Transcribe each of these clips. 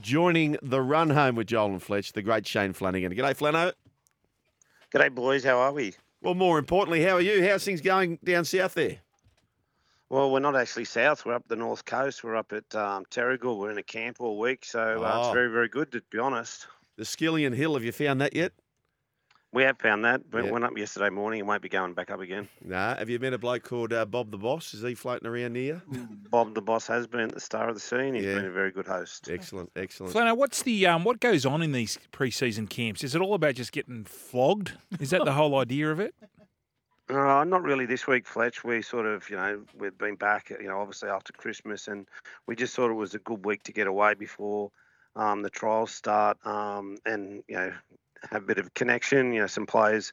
joining the run home with Joel and Fletch, the great Shane Flanagan. G'day, Flano. G'day, boys. How are we? Well, more importantly, how are you? How's things going down south there? Well, we're not actually south. We're up the north coast. We're up at um, Terrigal. We're in a camp all week, so uh, Oh. it's very, very good to be honest. The Skillion Hill, have you found that yet? We have found that. Went, Yeah. went up yesterday morning and won't be going back up again. Nah. Have you met a bloke called uh, Bob the Boss? Is he floating around here? Bob, the boss, has been the star of the scene. He's Yeah. been a very good host. Excellent, excellent. Flano, what's the um, what goes on in these pre-season camps? Is it all about just getting flogged? Is that the whole idea of it? Uh, not really this week, Fletch. We sort of, you know, we've been back, you know, obviously after Christmas, and we just thought it was a good week to get away before um, the trials start um, and, you know, have a bit of connection, you know, some players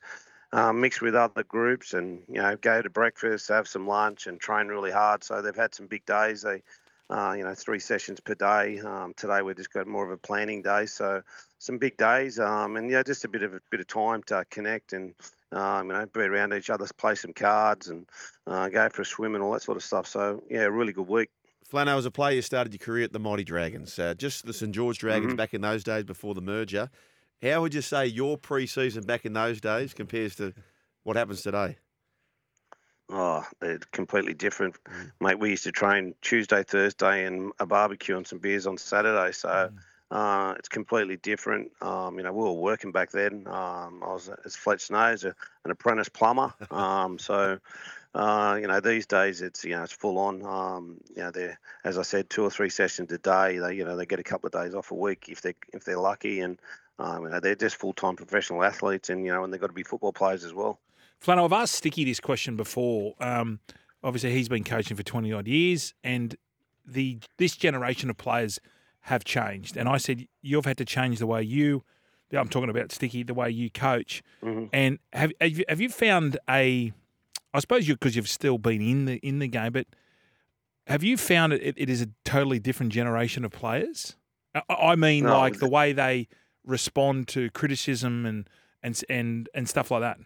um, mix with other groups and, you know, go to breakfast, have some lunch and train really hard. So they've had some big days. They, uh, you know, three sessions per day. Um, today we've just got more of a planning day. So some big days um, and, yeah, just a bit of a bit of time to connect and, um, you know, be around each other, play some cards, and uh, go for a swim and all that sort of stuff. So yeah, a really good week. Flano, as a player, you started your career at the Mighty Dragons, uh, just the St George Dragons Mhm. back in those days before the merger. How would you say your pre-season back in those days compares to what happens today? Oh, they're completely different, mate. We used to train Tuesday, Thursday, and a barbecue and some beers on Saturday. So uh, it's completely different. Um, you know, we were working back then. Um, I was, as Fletch knows, a, an apprentice plumber. Um, so. Uh, you know, these days it's you know it's full on. Um, you know, they're as I said, two or three sessions a day. They you know they get a couple of days off a week if they if they're lucky, and um, you know they're just full time professional athletes, and you know and they've got to be football players as well. Flano, I've asked Sticky this question before. Um, obviously, he's been coaching for twenty odd years, and the this generation of players have changed. And I said you've had to change the way you. I'm talking about Sticky, the way you coach. Mhm. And have have you, have you found a? I suppose you because you've still been in the in the game, but have you found it? It, it is a totally different generation of players. I, I mean, No, like the way they respond to criticism and and and and stuff like that.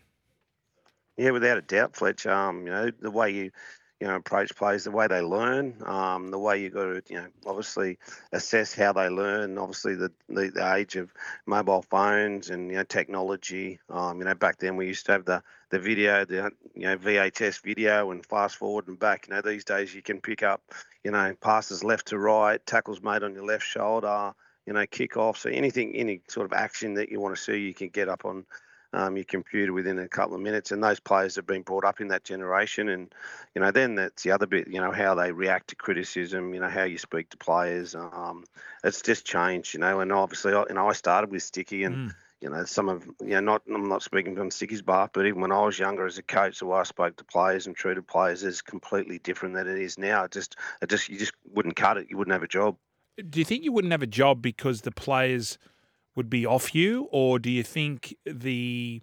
Yeah, without a doubt, Fletch. Um, you know, the way you, you know, approach players, the way they learn, um, the way you got to, you know, obviously assess how they learn. Obviously, the, the the age of mobile phones and you know technology. Um, you know, back then we used to have the the video, the you know VHS video, and fast forward and back. You know, these days you can pick up, you know, passes left to right, tackles made on your left shoulder. You know, kick off. So anything, any sort of action that you want to see, you can get up on um, your computer within a couple of minutes. And those players have been brought up in that generation. And, you know, then that's the other bit, you know, how they react to criticism, you know, how you speak to players. Um, it's just changed, you know. And obviously, I- you know, I started with Sticky and, Mm. you know, some of, you know, not, I'm not speaking from Sticky's bar, but even when I was younger as a coach, the way I spoke to players and treated players is completely different than it is now. It just, it just, you just wouldn't cut it. You wouldn't have a job. Do you think you wouldn't have a job because the players would be off you, or do you think the,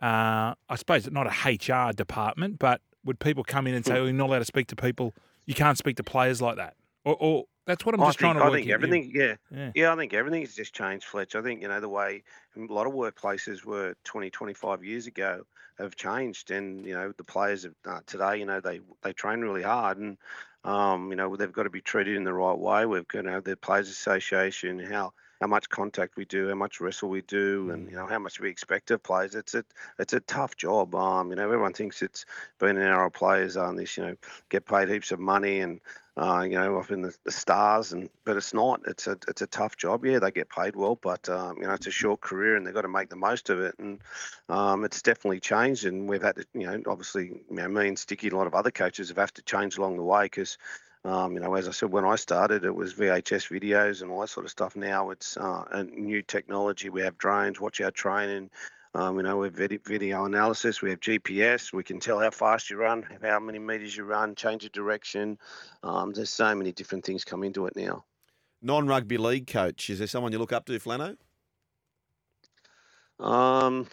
uh, I suppose not a HR department, but would people come in and say, "Oh, you're not allowed to speak to people. You can't speak to players like that," or, or that's what I'm just think, trying to I think everything, yeah. Yeah. Yeah, I think everything's just changed, Fletch. I think, you know, the way a lot of workplaces were 20, 25 years ago have changed. And, you know, the players of uh, today, you know, they, they train really hard and, um, you know, they've got to be treated in the right way. We've got, you know, the Players Association, how, how much contact we do, how much wrestle we do, and, you know, how much we expect of players. It's a, it's a tough job. Um, you know, everyone thinks it's being an NRL players on this, you know, get paid heaps of money and, uh, you know, up in the, the stars, and but it's not. It's a it's a tough job. Yeah, they get paid well, but um, you know, it's a short career, and they've got to make the most of it. And um, it's definitely changed, and we've had to, you know, obviously, you know, me and Sticky and a lot of other coaches have had to change along the way because. Um, you know, as I said, when I started, it was VHS videos and all that sort of stuff. Now it's uh, a new technology. We have drones, watch our training. Um, you know, we have video analysis. We have GPS. We can tell how fast you run, how many meters you run, change of direction. Um, there's so many different things come into it now. Non-rugby league coach. Is there someone you look up to, Flano? Um,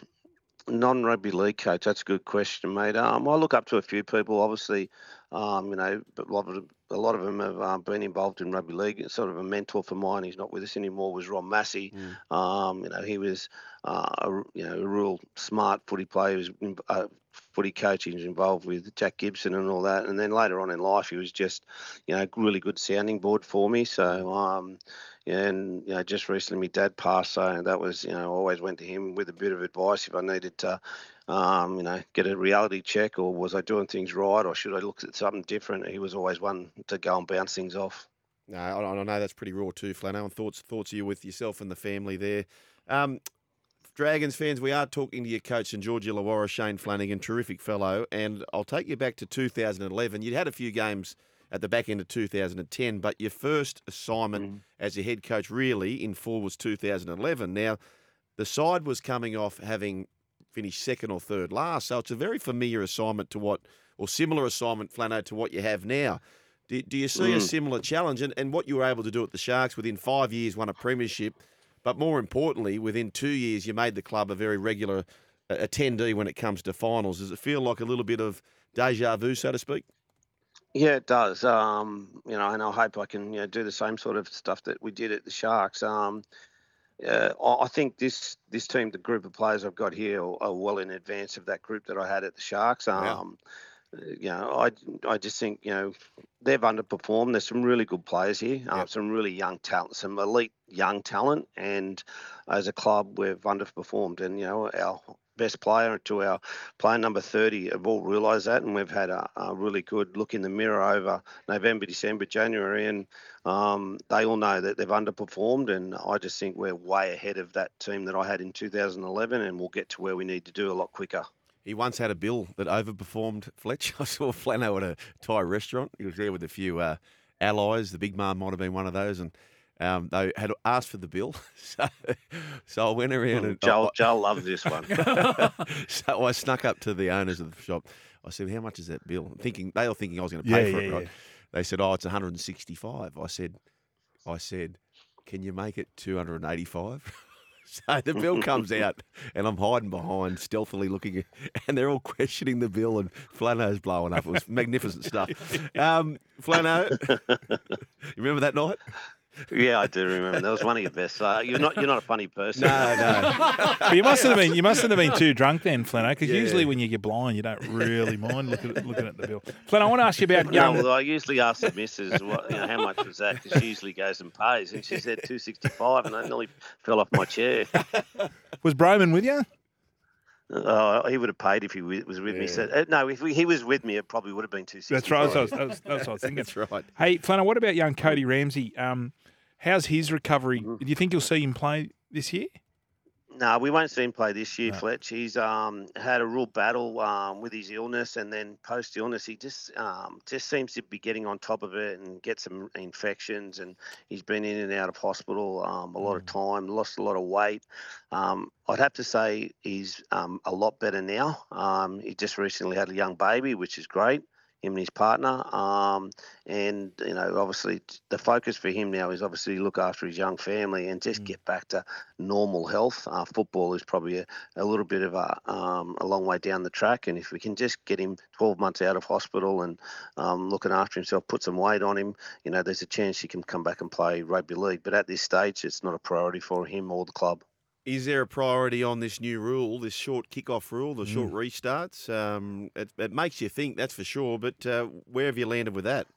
non-rugby league coach. That's a good question, mate. Um, I look up to a few people. Obviously, um, you know, but a lot of a lot of them have um, been involved in rugby league. It's sort of a mentor for mine. He's not with us anymore. Was Ron Massey. Um, you know, he was uh, a, you know a real smart footy player. He was a footy coach. He was involved with Jack Gibson and all that. And then later on in life, he was just you know really good sounding board for me. So um, and you know, just recently my dad passed, so that was you know, always went to him with a bit of advice if I needed to, um, you know, get a reality check or was I doing things right or should I look at something different. He was always one to go and bounce things off. No, I, I know that's pretty raw too, Flano. And thoughts thoughts of you with yourself and the family there. Um, Dragons fans, we are talking to your coach St George Illawarra, Shane Flanagan, terrific fellow. And I'll take you back to 2011. You'd had a few games at the back end of 2010, but your first assignment mm. as a head coach really in full was 2011. Now, the side was coming off having finished second or third last, so it's a very familiar assignment to what, or similar assignment, Flano, to what you have now. Do, do you see mm. a similar challenge? And, and what you were able to do at the Sharks within five years, won a premiership – but more importantly, within two years, you made the club a very regular attendee when it comes to finals. Does it feel like a little bit of deja vu, so to speak? Yeah, it does. Um, you know, and I hope I can you know, do the same sort of stuff that we did at the Sharks. Um, uh, I think this this team, the group of players I've got here, are, are, well in advance of that group that I had at the Sharks. Um, you know, I I just think you know they've underperformed. There's some really good players here, yep. um, some really young talent, some elite young talent, and as a club we've underperformed. And you know, our best player to our player number 30 have all realised that, and we've had a, a, really good look in the mirror over November, December, January, and um, they all know that they've underperformed. And I just think we're way ahead of that team that I had in 2011, and we'll get to where we need to do a lot quicker. He once had a bill that overperformed Fletch. I saw Flano at a Thai restaurant. He was there with a few uh, allies. The big man might have been one of those, and um, they had asked for the bill. So, so I went around and Joel, I, Joel loves this one. so I snuck up to the owners of the shop. I said, "How much is that bill?" Thinking they were thinking I was going to pay yeah, for yeah, it. Right? Yeah. They said, "Oh, it's 165." I said, "I said, can you make it 285?" So the bill comes out, and I'm hiding behind, stealthily looking, and they're all questioning the bill, and Flano's blowing up. It was magnificent stuff. Um, Flano, you remember that night? Yeah, I do remember. That was one of your best. Uh, you're not you're not a funny person. No, no. but you mustn't have been you mustn't have been too drunk then, Flano, because yeah. usually when you get blind, you don't really mind looking at, looking at the bill. Flano, I want to ask you about young. No, well, I usually ask the missus what, you know, how much was that because she usually goes and pays, and she said two sixty five, and I nearly fell off my chair. Was Broman with you? Oh, he would have paid if he was with yeah. me. So, uh, no, if we, he was with me, it probably would have been two sixty. That's right. That's what, I was, that's what I was thinking. that's right. Hey, Flano, what about young Cody Ramsey? Um, How's his recovery? Mm-hmm. Do you think you'll see him play this year? No, we won't see him play this year, no. Fletch. He's um, had a real battle um, with his illness, and then post illness, he just um, just seems to be getting on top of it and get some infections. And he's been in and out of hospital um, a lot mm. of time, lost a lot of weight. Um, I'd have to say he's um, a lot better now. he just recently had a young baby, which is great him and his partner. Um, and you know, obviously, the focus for him now is obviously look after his young family and just mm. get back to normal health. Uh, football is probably a, a little bit of a um, a long way down the track, and if we can just get him 12 months out of hospital and um, looking after himself, put some weight on him, you know, there's a chance he can come back and play rugby league. But at this stage, it's not a priority for him or the club. Is there a priority on this new rule, this short kickoff rule, the short mm. restarts? Um, it, it, makes you think, that's for sure. But uh, where have you landed with that?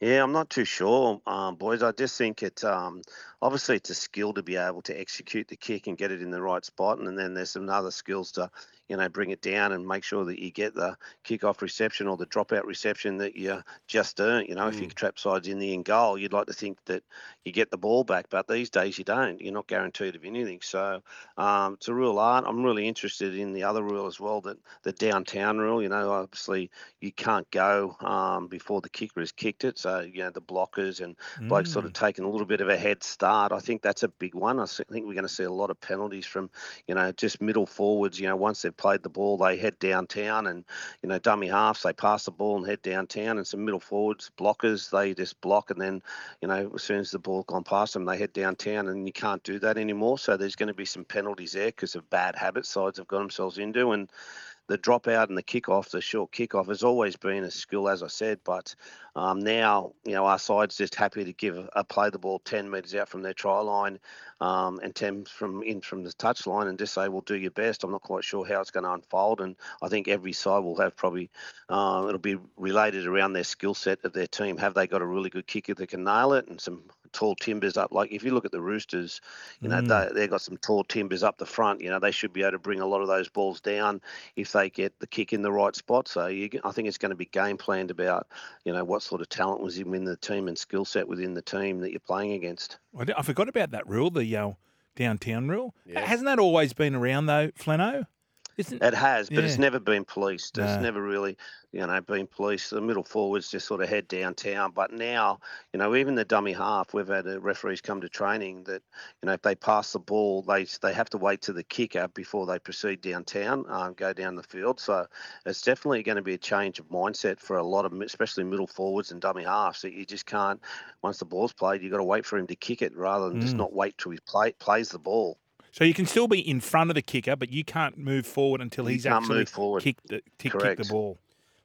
Yeah, I'm not too sure, um, boys. I just think it. Um, obviously, it's a skill to be able to execute the kick and get it in the right spot, and then there's some other skills to you know, bring it down and make sure that you get the kick-off reception or the drop-out reception that you just earned. You know, mm. if your trap side's in the end goal, you'd like to think that you get the ball back, but these days you don't. You're not guaranteed of anything. So um, it's a real art. I'm really interested in the other rule as well, that the downtown rule. You know, obviously you can't go um, before the kicker has kicked it. So you know the blockers and mm. blokes sort of mm. taking a little bit of a head start. I think that's a big one. I think we're going to see a lot of penalties from you know just middle forwards. You know, once they've played the ball, they head downtown, and you know dummy halves they pass the ball and head downtown, and some middle forwards blockers they just block, and then you know as soon as the ball gone past them, they head downtown, and you can't do that anymore. So there's going to be some penalties there because of bad habits sides have got themselves into, and the dropout and the kickoff, the short kickoff, has always been a skill, as I said. But um, now, you know, our side's just happy to give a play the ball 10 metres out from their try line um, and 10 from in from the touch line and just say, well, do your best. I'm not quite sure how it's going to unfold. And I think every side will have probably, uh, it'll be related around their skill set of their team. Have they got a really good kicker that can nail it and some tall timbers up. Like if you look at the Roosters, you know Mm. they they've got some tall timbers up the front. You know they should be able to bring a lot of those balls down if they get the kick in the right spot. So you, I think it's going to be game planned about you know what sort of talent was in the team and skill set within the team that you're playing against. I, I forgot about that rule, the uh, downtown rule. Yeah. Hasn't that always been around though, Flano? Isn't It has, but it's never been policed. It's No. never really, you know, been policed. The middle forwards just sort of head downtown. But now, you know, even the dummy half, we've had uh, referees come to training that, you know, if they pass the ball, they they have to wait to the kicker before they proceed downtown, um, go down the field. So it's definitely going to be a change of mindset for a lot of, especially middle forwards and dummy halves. That you just can't, once the ball's played, you've got to wait for him to kick it rather than just Mm. not wait till he play, plays the ball. So? You can still be in front of the kicker, but you can't move forward until You he's can't actually forward. kicked the kick, kick the ball.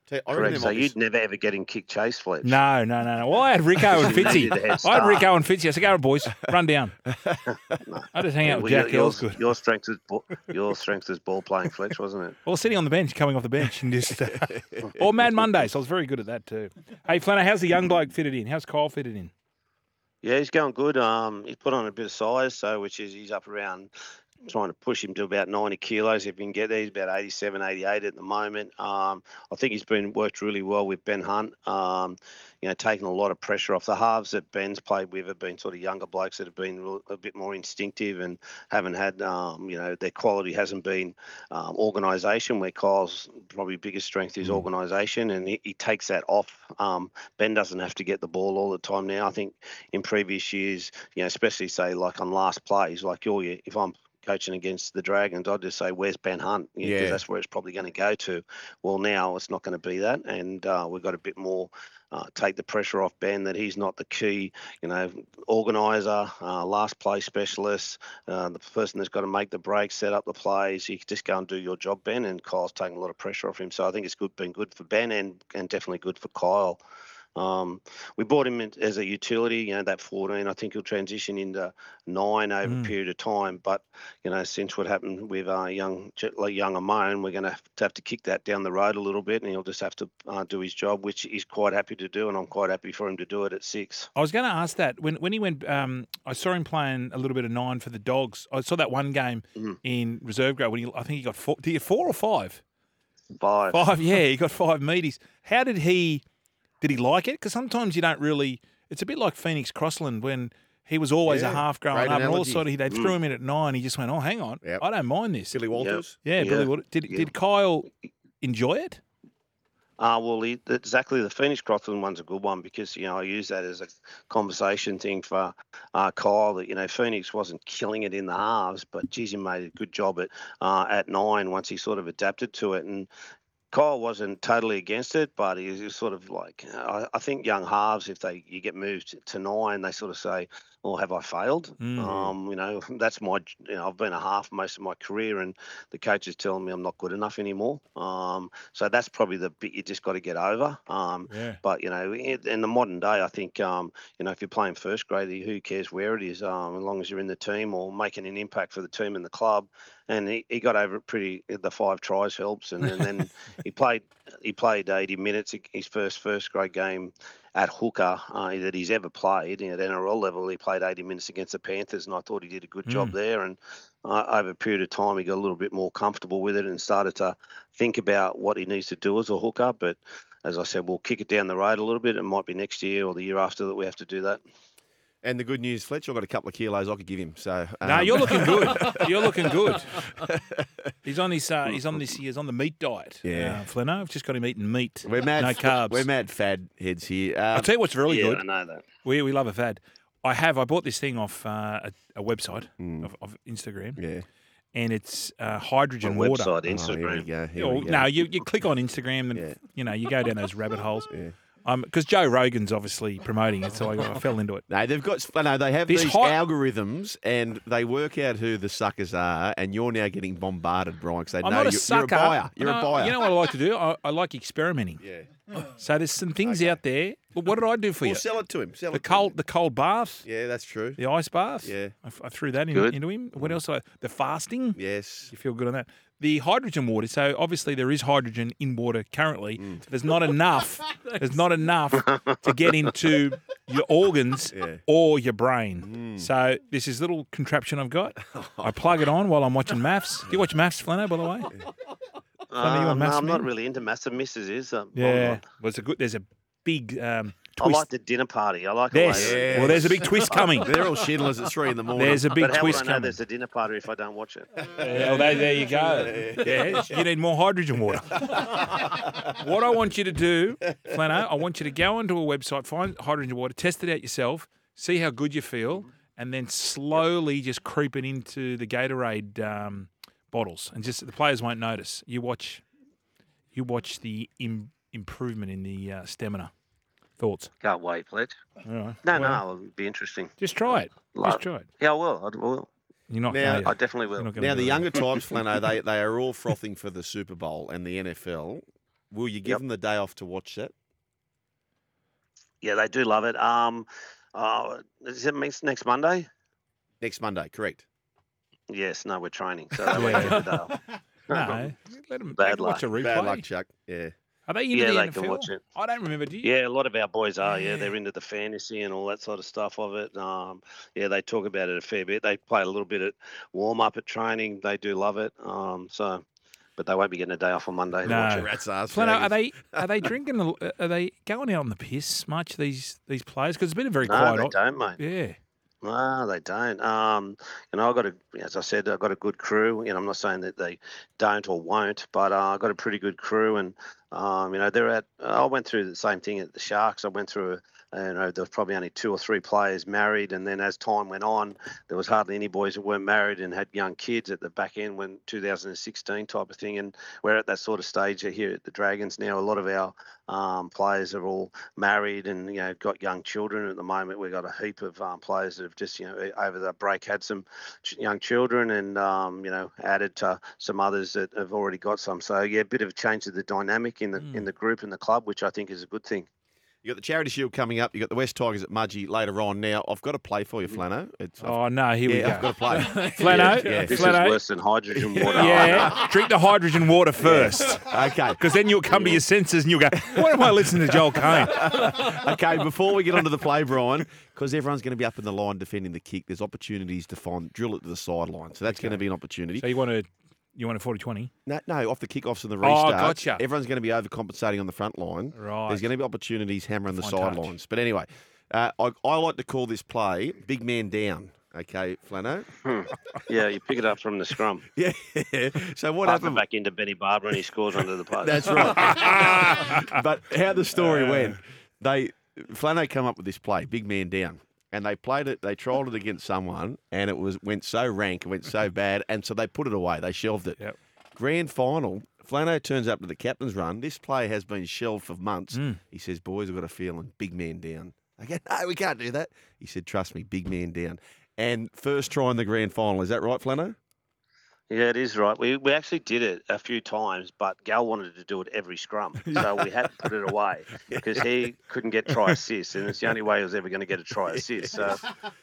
Tell I Correct. so you'd never ever get in kick chase, Fletch. No, no, no, no. Well, I had Rico and You Fitzy. needed a head I had. Rico and Fitzy. I said, "Go on, boys, run down." I just hang out with Well, Jack your, Hill's your, good. your strength is ball, your strength is ball playing, Fletch, wasn't it? Well, sitting on the bench, coming off the bench, and just uh, or Mad Mondays. I was very good at that too. Hey, Flano, how's the young bloke fitted in? How's Kyle fitted in? Yeah, he's going good. Um, he's put on a bit of size, so which is he's up around trying to push him to about 90 kilos if he can get there. He's about 87, 88 at the moment. Um, I think he's been worked really well with Ben Hunt. Um, you know, taking a lot of pressure off the halves that Ben's played with have been sort of younger blokes that have been a bit more instinctive and haven't had, um, you know, their quality hasn't been um, organisation. Where Kyle's probably biggest strength is organisation, and he, he takes that off. Um, ben doesn't have to get the ball all the time now. I think in previous years, you know, especially say like on last plays, like you're, if I'm coaching against the Dragons, I'd just say, "Where's Ben Hunt?" 'cause Yeah. that's where it's probably going to go to. Well, now it's not going to be that, and uh, we've got a bit more. Uh, take the pressure off Ben that he's not the key, you know, organizer, uh, last play specialist, uh, the person that's got to make the breaks, set up the plays. You just go and do your job, Ben. And Kyle's taking a lot of pressure off him, so I think it's good, been good for Ben and and definitely good for Kyle. Um, we bought him in, as a utility, you know, that 14. I think he'll transition into nine over Mm. a period of time. But, you know, since what happened with uh, young like young Amon, we're going to have to kick that down the road a little bit and he'll just have to uh, do his job, which he's quite happy to do. And I'm quite happy for him to do it at six. I was going to ask that when when he went. Um, I saw him playing a little bit of nine for the Dogs. I saw that one game Mhm. in reserve grade when he. I think he got four. Did he four or five? Five. Five. Yeah, he got five meaties. How did he? Did he like it? Because sometimes you don't really. It's a bit like Phoenix Crossland when he was always a half growing great up, and all of a analogy. sudden they Mm. threw him in at nine. He just went, "Oh, hang on, Yep. I don't mind this." Billy Walters. yeah, Yeah, Billy. Walters. Did yeah. did Kyle enjoy it? Uh, well, he, exactly. The Phoenix Crossland one's a good one because, you know, I use that as a conversation thing for uh, Kyle that, you know, Phoenix wasn't killing it in the halves, but geez, he made a good job at, uh, at nine once he sort of adapted to it. And Kyle wasn't totally against it, but he was sort of like, I, I think young halves, if they you get moved to nine, they sort of say, well, have I failed? Mm. Um, you know, that's my, you know, I've been a half most of my career and the coach is telling me I'm not good enough anymore. Um, so that's probably the bit you just got to get over. Um, Yeah. but you know, in, in the modern day, I think um, you know if you're playing first grade, who cares where it is, um, as long as you're in the team or making an impact for the team and the club. And he, he got over it pretty. The five tries helps, and, and then he played he played 80 minutes his first first grade game at hooker uh, that he's ever played at NRL level. He played 80 minutes against the Panthers, and I thought he did a good job there. And uh, over a period of time, he got a little bit more comfortable with it and started to think about what he needs to do as a hooker. But as I said, we'll kick it down the road a little bit. It might be next year or the year after that we have to do that. And the good news, Fletcher, I've got a couple of kilos I could give him. So No, um, you're looking good. You're looking good. He's on his. Uh, he's on this. He's on the meat diet. Yeah. uh, Flano. I've just got him eating meat. We're mad. No carbs. We're mad fad heads here. I'll Um, tell you what's really yeah, good. I know that. We we love a fad. I have. I bought this thing off uh, a, a website Mm. of, of Instagram, yeah. and it's uh, hydrogen On water. website, Oh, here we Instagram. go. Here we go. no, you, you click on Instagram and Yeah. you know you go down those rabbit holes. Yeah. Um, because Joe Rogan's obviously promoting it, so I, I fell into it. No, they've got. No, they have This these hot- algorithms, and they work out who the suckers are. And you're now getting bombarded, Bryan. Because they I'm know not a you're, sucker. you're a buyer. You're No, a buyer. You know what I like to do? I, I like experimenting. yeah. So there's some things out there. Well, what did I do for Well, you? sell it to him. Sell The it to him. The cold, the cold bath, Yeah, that's true. the ice bath. Yeah. I threw that in, Good. into him. What else? I, the fasting. Yes. You feel good on that. The hydrogen water. So obviously there is hydrogen in water currently. Mm. There's not enough. There's not enough to get into your organs Yeah. Mm. or your brain. So this is a little contraption I've got. I plug it on while I'm watching MAFS. Do you watch MAFS, Flano, by the way? Flano, you Um, no, I'm not really into MAFS. Misses is. I'm Yeah. Well, it's a good. There's a big um, I like the dinner party. I like the Yes. Well, there's a big twist coming. They're all schindlers at three in the morning. There's a big But how would I twist know coming. there's a dinner party if I don't watch it? Yeah, well, there, there you go. Yeah, you need more hydrogen water. what I want you to do, Flano, I want you to go onto a website, find hydrogen water, test it out yourself, see how good you feel, and then slowly just creep it into the Gatorade um, bottles, and just the players won't notice. You watch, you watch the Im- improvement in the uh, stamina. Thoughts? Can't wait, Pledge. All right. No, Well, no, it'll be interesting. Just try it. Just Love- try it. Yeah, I will. I will. You're not Now- going I definitely will. Now, the younger types, Flano, they, they are all frothing for the Super Bowl and the NFL. Will you give Yep. them the day off to watch that? Yeah, they do love it. Um, uh, is it next next Monday? Next Monday, correct? Yes. No, we're training, so they won't get the day off. No, let them Bad watch a replay. Bad luck, Chuck. Yeah. Are they into Yeah, the they NFL? can watch it. I don't remember. Do you? Yeah, a lot of our boys are. Yeah, Yeah. they're into the fantasy and all that sort of stuff of it. Um, yeah, they talk about it a fair bit. They play a little bit at warm up at training. They do love it. Um, so, but they won't be getting a day off on Monday. No. it. Rats ass. Flano, are they are they drinking? a- Are they going out on the piss much? These these players because it's been a very No, quiet. they o- don't, mate. Yeah. No, they don't. Um, you know, I've got a, as I said, I've got a good crew. You know, I'm not saying that they don't or won't, but uh, I've got a pretty good crew. And, um, you know, they're at, I went through the same thing at the Sharks. I went through, you know, there was probably only two or three players married. And then as time went on, there was hardly any boys that weren't married and had young kids at the back end when 2016 type of thing. And we're at that sort of stage here at the Dragons now. A lot of our um, players are all married and you know got young children at the moment. We've got a heap of um, players that have just you know over the break had some ch- young children and um, you know added to some others that have already got some. So yeah, a bit of a change of the dynamic in the Mm. in the group and the club, which I think is a good thing. You got the Charity Shield coming up. You got the West Tigers at Mudgee later on. Now I've got to play for you, Flano. It's I've- Oh no, here yeah, I've we got to play. go. Flano, Yeah, This Flano. is worse than hydrogen water. Yeah, drink the hydrogen water first, okay. because then you'll come to your senses and you'll go, "Why am I listening to Joel Caine?" okay, before we get onto the play, Bryan, because everyone's going to be up in the line defending the kick, there's opportunities to find drill it to the sideline. So that's going to be an opportunity. So you want to, you want a 40-20? No, no, off the kickoffs and the Oh, restart. gotcha. Everyone's going to be overcompensating on the front line. Right. There's going to be opportunities hammering the Fine touch. sidelines. But anyway, uh, I, I like to call this play big man down. Okay, Flano. yeah, you pick it up from the scrum. Yeah. so what Pass happened? back into Benny Barba and he scores under the post. That's right. but how the story went, they Flano come up with this play, big man down. And they played it, they trialled it against someone, and it was went so rank, it went so bad, and so they put it away. They shelved it. Yep. Grand final, Flano turns up to the captain's run. This play has been shelved for months. Mm. He says, Boys, I've got a feeling, big man down. I go, No, we can't do that. He said, Trust me, big man down. And first try in the grand final. Is that right, Flano? Yeah, it is right. We we actually did it a few times, but Gal wanted to do it every scrum, so we had to put it away because he couldn't get try assist, and it's the only way he was ever going to get a try assist. So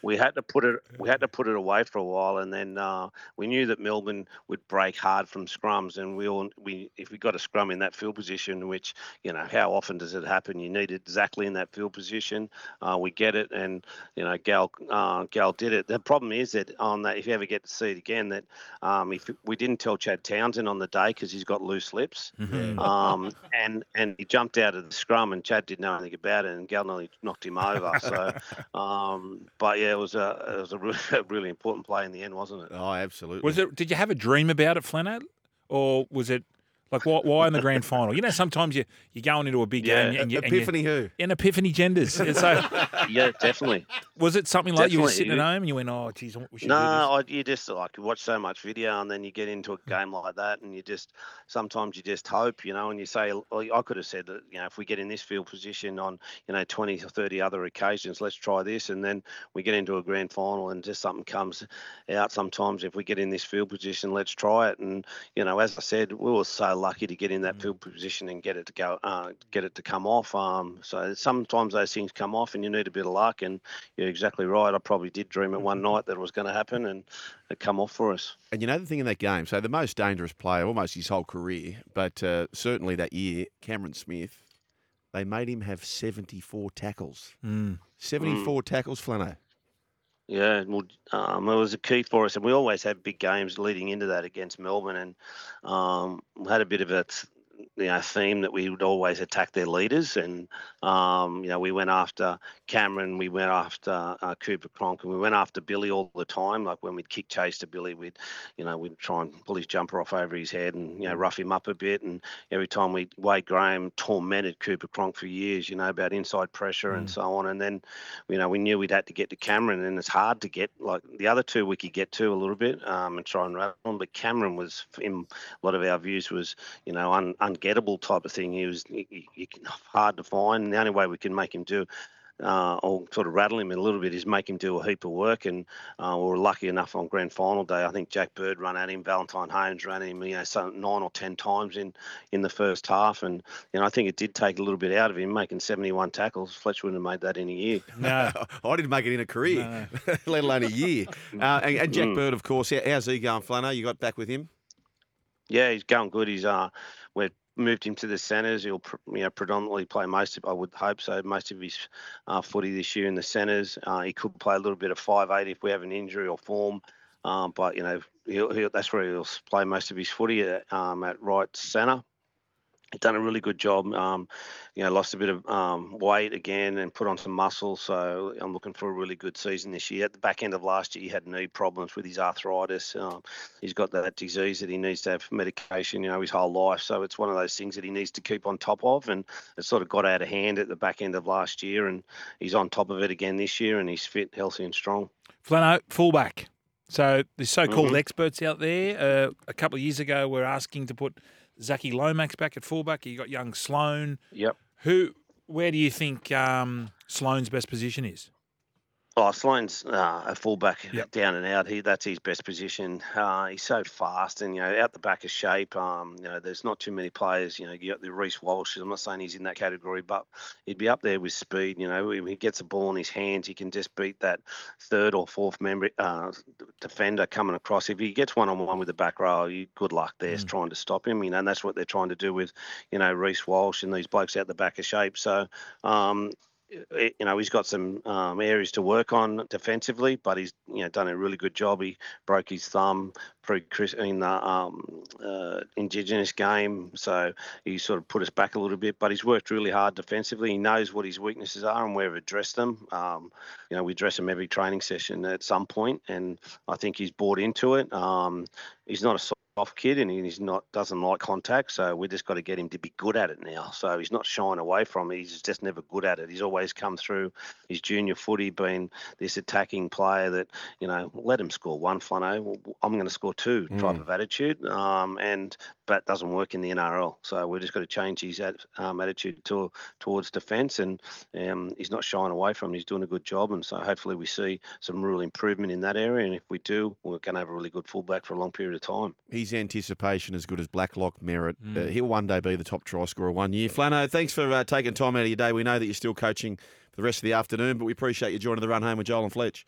we had to put it we had to put it away for a while, and then uh, we knew that Melbourne would break hard from scrums, and we all we if we got a scrum in that field position, which you know how often does it happen? You need it exactly in that field position. Uh, we get it, and you know Gal uh, Gal did it. The problem is that on that, if you ever get to see it again, that um, if we didn't tell Chad Townsend on the day because he's got loose lips, Mhm. um, and and he jumped out of the scrum, and Chad didn't know anything about it, and Gal nearly knocked him over. So, um, but yeah, it was a it was a really, a really important play in the end, wasn't it? Oh, absolutely. Was it? Did you have a dream about it, Flano, or was it like why, why in the grand final? You know, sometimes you you're going into a big Yeah, game and you, and you- Epiphany who? an epiphany genders. And so Yeah, definitely. was it something like you were sitting at home and you went, "Oh, geez, we should No, do I, you just like you watch so much video, and then you get into a game like that, and you just sometimes you just hope, you know, and you say, well, I could have said that, you know, if we get in this field position on, you know, 20 or 30 other occasions, let's try this, and then we get into a grand final, and just something comes out. Sometimes if we get in this field position, let's try it, and you know, as I said, we were so lucky to get in that field position and get it to go, uh, get it to come off. Um, so sometimes those things come off, and you need a bit of luck. And you're exactly right. I probably did dream it one night that it was going to happen, and it come off for us. And you know the thing in that game, so the most dangerous player almost his whole career, but uh, certainly that year, Cameron Smith, they made him have 74 tackles. Mm. 74 tackles, Flano. Yeah, well, um, it was a key for us, and we always had big games leading into that against Melbourne, and um, had a bit of a you know theme that we would always attack their leaders, and um, you know we went after Cameron, we went after uh, Cooper Cronk, and we went after Billy all the time. Like when we'd kick chase to Billy, we'd you know we'd try and pull his jumper off over his head and you know rough him up a bit. And every time we Wade Graham tormented Cooper Cronk for years, you know about inside pressure mm. and so on. And then you know we knew we'd had to get to Cameron, and it's hard to get like the other two we could get to a little bit um, and try and rattle them, but Cameron was in a lot of our views was you know un, ungettable type of thing. He was he, he, hard to find. And the only way we can make him do uh, or sort of rattle him a little bit is make him do a heap of work. And uh, we were lucky enough on grand final day. I think Jack Bird ran at him, Valentine Holmes ran at him, you know, some nine or ten times in in the first half. And you know, I think it did take a little bit out of him, making 71 tackles. Fletch wouldn't have made that in a year. No, I didn't make it in a career, no. let alone a year. Uh, and, and, Jack mm. Bird, of course, how's he going, Flano? You got back with him? Yeah, he's going good. He's uh, we're moved him to the centres. He'll you know predominantly play most of I would hope so most of his uh, footy this year in the centres. Uh, he could play a little bit of five eight if we have an injury or form, um, but you know he'll, he'll, that's where he'll play most of his footy at, um, at right centre done a really good job. Um, you know, lost a bit of um, weight again and put on some muscle. So I'm looking for a really good season this year. At the back end of last year, he had knee problems with his arthritis. Um, he's got that disease that he needs to have medication, you know, his whole life. So it's one of those things that he needs to keep on top of. And it sort of got out of hand at the back end of last year. And he's on top of it again this year and he's fit, healthy, and strong. Flano, fullback. So the so-called mm-hmm. experts out there, uh, a couple of years ago, were asking to put Zachy Lomax back at fullback. You got young Sloan. Yep. Who? Where do you think um, Sloan's best position is? Oh, Sloan's uh, a fullback yep. down and out. He that's his best position. Uh, he's so fast and you know out the back of shape. Um, you know, there's not too many players. You know, you got the Reece Walsh. I'm not saying he's in that category, but he'd be up there with speed. You know, when he gets a ball in his hands, he can just beat that third or fourth member uh, defender coming across. If he gets one on one with the back row, you good luck there mm. trying to stop him. You know, and that's what they're trying to do with you know Reece Walsh and these blokes out the back of shape. So um, you know, he's got some um, areas to work on defensively, but he's you know done a really good job. He broke his thumb pre in the um, uh, Indigenous game, so he sort of put us back a little bit. But he's worked really hard defensively. He knows what his weaknesses are and where we've addressed them. Um, you know, we address them every training session at some point, and I think he's bought into it. Um, he's not a off kid and he's not doesn't like contact so we just got to get him to be good at it now so he's not shying away from it he's just never good at it he's always come through his junior footy being this attacking player that you know let him score one flano i'm going to score two mm. type of attitude um, and but doesn't work in the NRL. So we've just got to change his um, attitude to, towards defence, and um, he's not shying away from. it. He's doing a good job, and so hopefully we see some real improvement in that area. And if we do, we're going to have a really good fullback for a long period of time. His anticipation as good as Blacklock Merritt. Mm. Uh, he'll one day be the top try scorer one year. Flano, thanks for uh, taking time out of your day. We know that you're still coaching for the rest of the afternoon, but we appreciate you joining the run home with Joel and Fletch.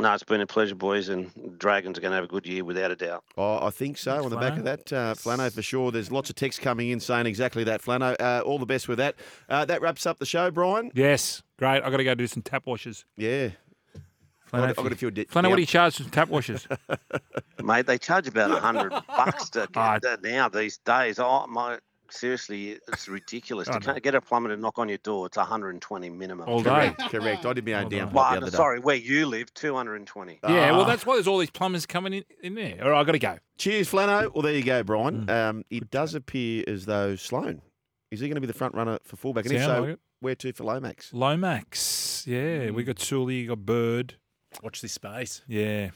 No, it's been a pleasure, boys, and Dragons are going to have a good year without a doubt. Oh, I think so. Thanks, On the Flano. back of that, uh, Flano for sure. There's lots of text coming in saying exactly that, Flano. Uh, all the best with that. Uh, that wraps up the show, Bryan. Yes, great. I've got to go do some tap washes. Yeah. Flano, I've got a few. Di- Flano, what do you charge for tap washers? Mate, they charge about a hundred bucks to oh. now these days. Oh, my seriously, it's ridiculous. to can't get a plumber to knock on your door, it's 120 minimum. All day. Correct. Correct. I did my own down. Well, sorry, where you live, 220. Yeah, well, ah. that's why there's all these plumbers coming in, in there. All right, i got to go. Cheers, Flano. Well, there you go, Bryan. Mm. Um, it does appear as though Sloan is he going to be the front runner for fullback? And if so, like where to for Lomax? Lomax, yeah. Mm. We got Sully, got Bird. Watch this space. Yeah.